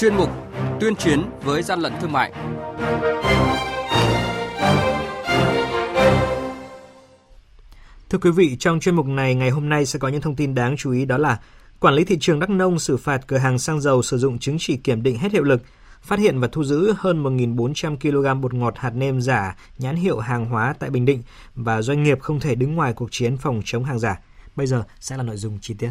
chuyên mục Tuyên chiến với gian lận thương mại. Thưa quý vị, trong chuyên mục này ngày hôm nay sẽ có những thông tin đáng chú ý đó là Quản lý thị trường Đắk Nông xử phạt cửa hàng xăng dầu sử dụng chứng chỉ kiểm định hết hiệu lực, phát hiện và thu giữ hơn 1.400 kg bột ngọt hạt nêm giả nhãn hiệu hàng hóa tại Bình Định và doanh nghiệp không thể đứng ngoài cuộc chiến phòng chống hàng giả. Bây giờ sẽ là nội dung chi tiết.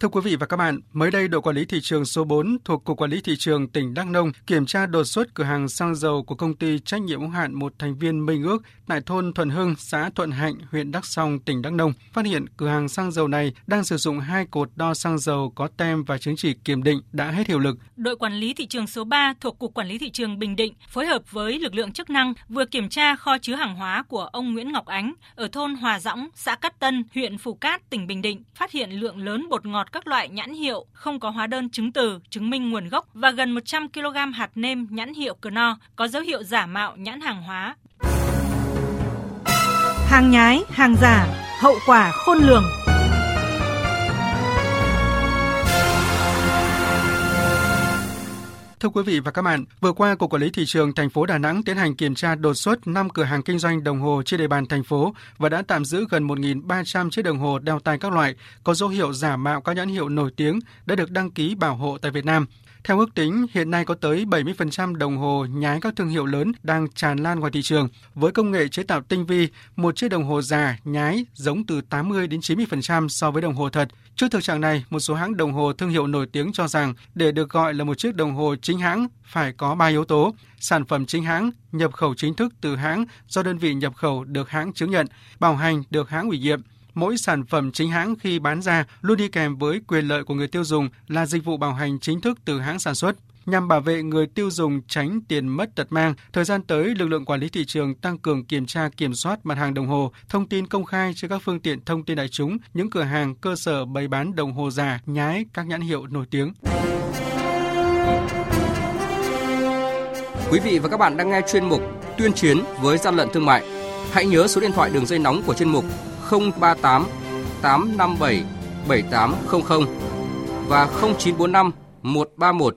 Thưa quý vị và các bạn, mới đây đội quản lý thị trường số 4 thuộc Cục Quản lý Thị trường tỉnh Đắk Nông kiểm tra đột xuất cửa hàng xăng dầu của công ty trách nhiệm hữu hạn một thành viên Minh Ước tại thôn Thuận Hưng, xã Thuận Hạnh, huyện Đắk Song, tỉnh Đắk Nông, phát hiện cửa hàng xăng dầu này đang sử dụng hai cột đo xăng dầu có tem và chứng chỉ kiểm định đã hết hiệu lực. Đội quản lý thị trường số 3 thuộc Cục Quản lý Thị trường Bình Định phối hợp với lực lượng chức năng vừa kiểm tra kho chứa hàng hóa của ông Nguyễn Ngọc Ánh ở thôn Hòa Dõng, xã Cát Tân, huyện Phù Cát, tỉnh Bình Định, phát hiện lượng lớn bột ngọt các loại nhãn hiệu không có hóa đơn chứng từ chứng minh nguồn gốc và gần 100 kg hạt nêm nhãn hiệu Knorr có dấu hiệu giả mạo nhãn hàng hóa. Hàng nhái, hàng giả, hậu quả khôn lường. Thưa quý vị và các bạn, vừa qua Cục Quản lý Thị trường thành phố Đà Nẵng tiến hành kiểm tra đột xuất 5 cửa hàng kinh doanh đồng hồ trên địa bàn thành phố và đã tạm giữ gần 1.300 chiếc đồng hồ đeo tay các loại có dấu hiệu giả mạo các nhãn hiệu nổi tiếng đã được đăng ký bảo hộ tại Việt Nam. Theo ước tính, hiện nay có tới 70% đồng hồ nhái các thương hiệu lớn đang tràn lan ngoài thị trường. Với công nghệ chế tạo tinh vi, một chiếc đồng hồ giả nhái giống từ 80 đến 90% so với đồng hồ thật. Trước thực trạng này, một số hãng đồng hồ thương hiệu nổi tiếng cho rằng để được gọi là một chiếc đồng hồ chính hãng phải có 3 yếu tố: sản phẩm chính hãng, nhập khẩu chính thức từ hãng do đơn vị nhập khẩu được hãng chứng nhận, bảo hành được hãng ủy nhiệm mỗi sản phẩm chính hãng khi bán ra luôn đi kèm với quyền lợi của người tiêu dùng là dịch vụ bảo hành chính thức từ hãng sản xuất. Nhằm bảo vệ người tiêu dùng tránh tiền mất tật mang, thời gian tới, lực lượng quản lý thị trường tăng cường kiểm tra kiểm soát mặt hàng đồng hồ, thông tin công khai trên các phương tiện thông tin đại chúng, những cửa hàng, cơ sở bày bán đồng hồ giả, nhái các nhãn hiệu nổi tiếng. Quý vị và các bạn đang nghe chuyên mục Tuyên chiến với gian lận thương mại. Hãy nhớ số điện thoại đường dây nóng của chuyên mục 038 857 7800 và 0945 131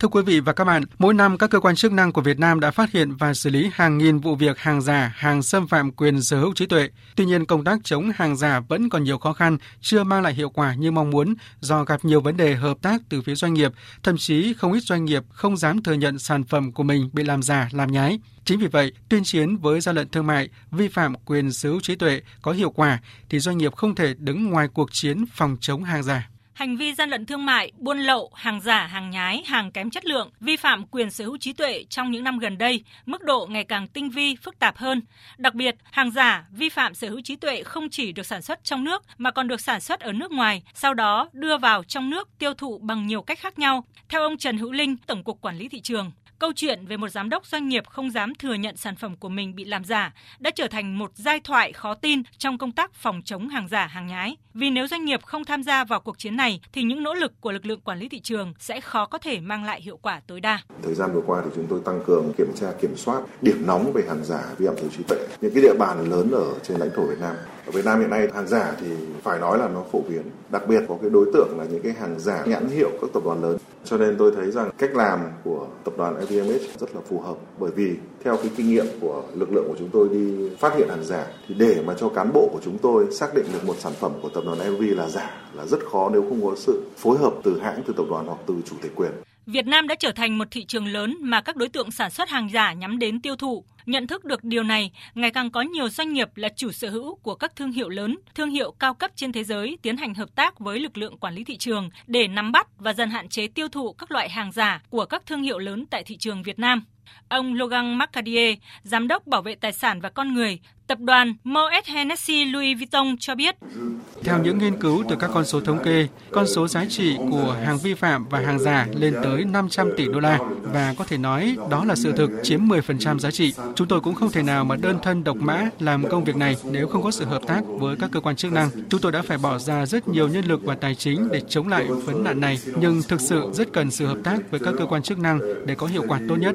Thưa quý vị và các bạn, mỗi năm các cơ quan chức năng của Việt Nam đã phát hiện và xử lý hàng nghìn vụ việc hàng giả, hàng xâm phạm quyền sở hữu trí tuệ. Tuy nhiên, công tác chống hàng giả vẫn còn nhiều khó khăn, chưa mang lại hiệu quả như mong muốn do gặp nhiều vấn đề hợp tác từ phía doanh nghiệp, thậm chí không ít doanh nghiệp không dám thừa nhận sản phẩm của mình bị làm giả, làm nhái. Chính vì vậy, tuyên chiến với gian lận thương mại, vi phạm quyền sở hữu trí tuệ có hiệu quả thì doanh nghiệp không thể đứng ngoài cuộc chiến phòng chống hàng giả. Hành vi gian lận thương mại, buôn lậu, hàng giả, hàng nhái, hàng kém chất lượng, vi phạm quyền sở hữu trí tuệ trong những năm gần đây, mức độ ngày càng tinh vi, phức tạp hơn. Đặc biệt, hàng giả, vi phạm sở hữu trí tuệ không chỉ được sản xuất trong nước mà còn được sản xuất ở nước ngoài, sau đó đưa vào trong nước tiêu thụ bằng nhiều cách khác nhau. Theo ông Trần Hữu Linh, Tổng cục Quản lý thị trường, Câu chuyện về một giám đốc doanh nghiệp không dám thừa nhận sản phẩm của mình bị làm giả đã trở thành một giai thoại khó tin trong công tác phòng chống hàng giả, hàng nhái. Vì nếu doanh nghiệp không tham gia vào cuộc chiến này thì những nỗ lực của lực lượng quản lý thị trường sẽ khó có thể mang lại hiệu quả tối đa. Thời gian vừa qua thì chúng tôi tăng cường kiểm tra kiểm soát điểm nóng về hàng giả vi phạm sở trí tuệ những cái địa bàn lớn ở trên lãnh thổ Việt Nam. Ở Việt Nam hiện nay hàng giả thì phải nói là nó phổ biến, đặc biệt có cái đối tượng là những cái hàng giả nhãn hiệu các tập đoàn lớn. Cho nên tôi thấy rằng cách làm của tập đoàn LVMH rất là phù hợp bởi vì theo cái kinh nghiệm của lực lượng của chúng tôi đi phát hiện hàng giả, thì để mà cho cán bộ của chúng tôi xác định được một sản phẩm của tập đoàn MV là giả là rất khó nếu không có sự phối hợp từ hãng, từ tập đoàn hoặc từ chủ thể quyền. Việt Nam đã trở thành một thị trường lớn mà các đối tượng sản xuất hàng giả nhắm đến tiêu thụ. Nhận thức được điều này, ngày càng có nhiều doanh nghiệp là chủ sở hữu của các thương hiệu lớn, thương hiệu cao cấp trên thế giới tiến hành hợp tác với lực lượng quản lý thị trường để nắm bắt và dần hạn chế tiêu thụ các loại hàng giả của các thương hiệu lớn tại thị trường Việt Nam. Ông Logan Macadier, Giám đốc Bảo vệ Tài sản và Con Người, Tập đoàn Moet Hennessy Louis Vuitton cho biết. Theo những nghiên cứu từ các con số thống kê, con số giá trị của hàng vi phạm và hàng giả lên tới 500 tỷ đô la và có thể nói đó là sự thực chiếm 10% giá trị. Chúng tôi cũng không thể nào mà đơn thân độc mã làm công việc này nếu không có sự hợp tác với các cơ quan chức năng. Chúng tôi đã phải bỏ ra rất nhiều nhân lực và tài chính để chống lại vấn nạn này, nhưng thực sự rất cần sự hợp tác với các cơ quan chức năng để có hiệu quả tốt nhất.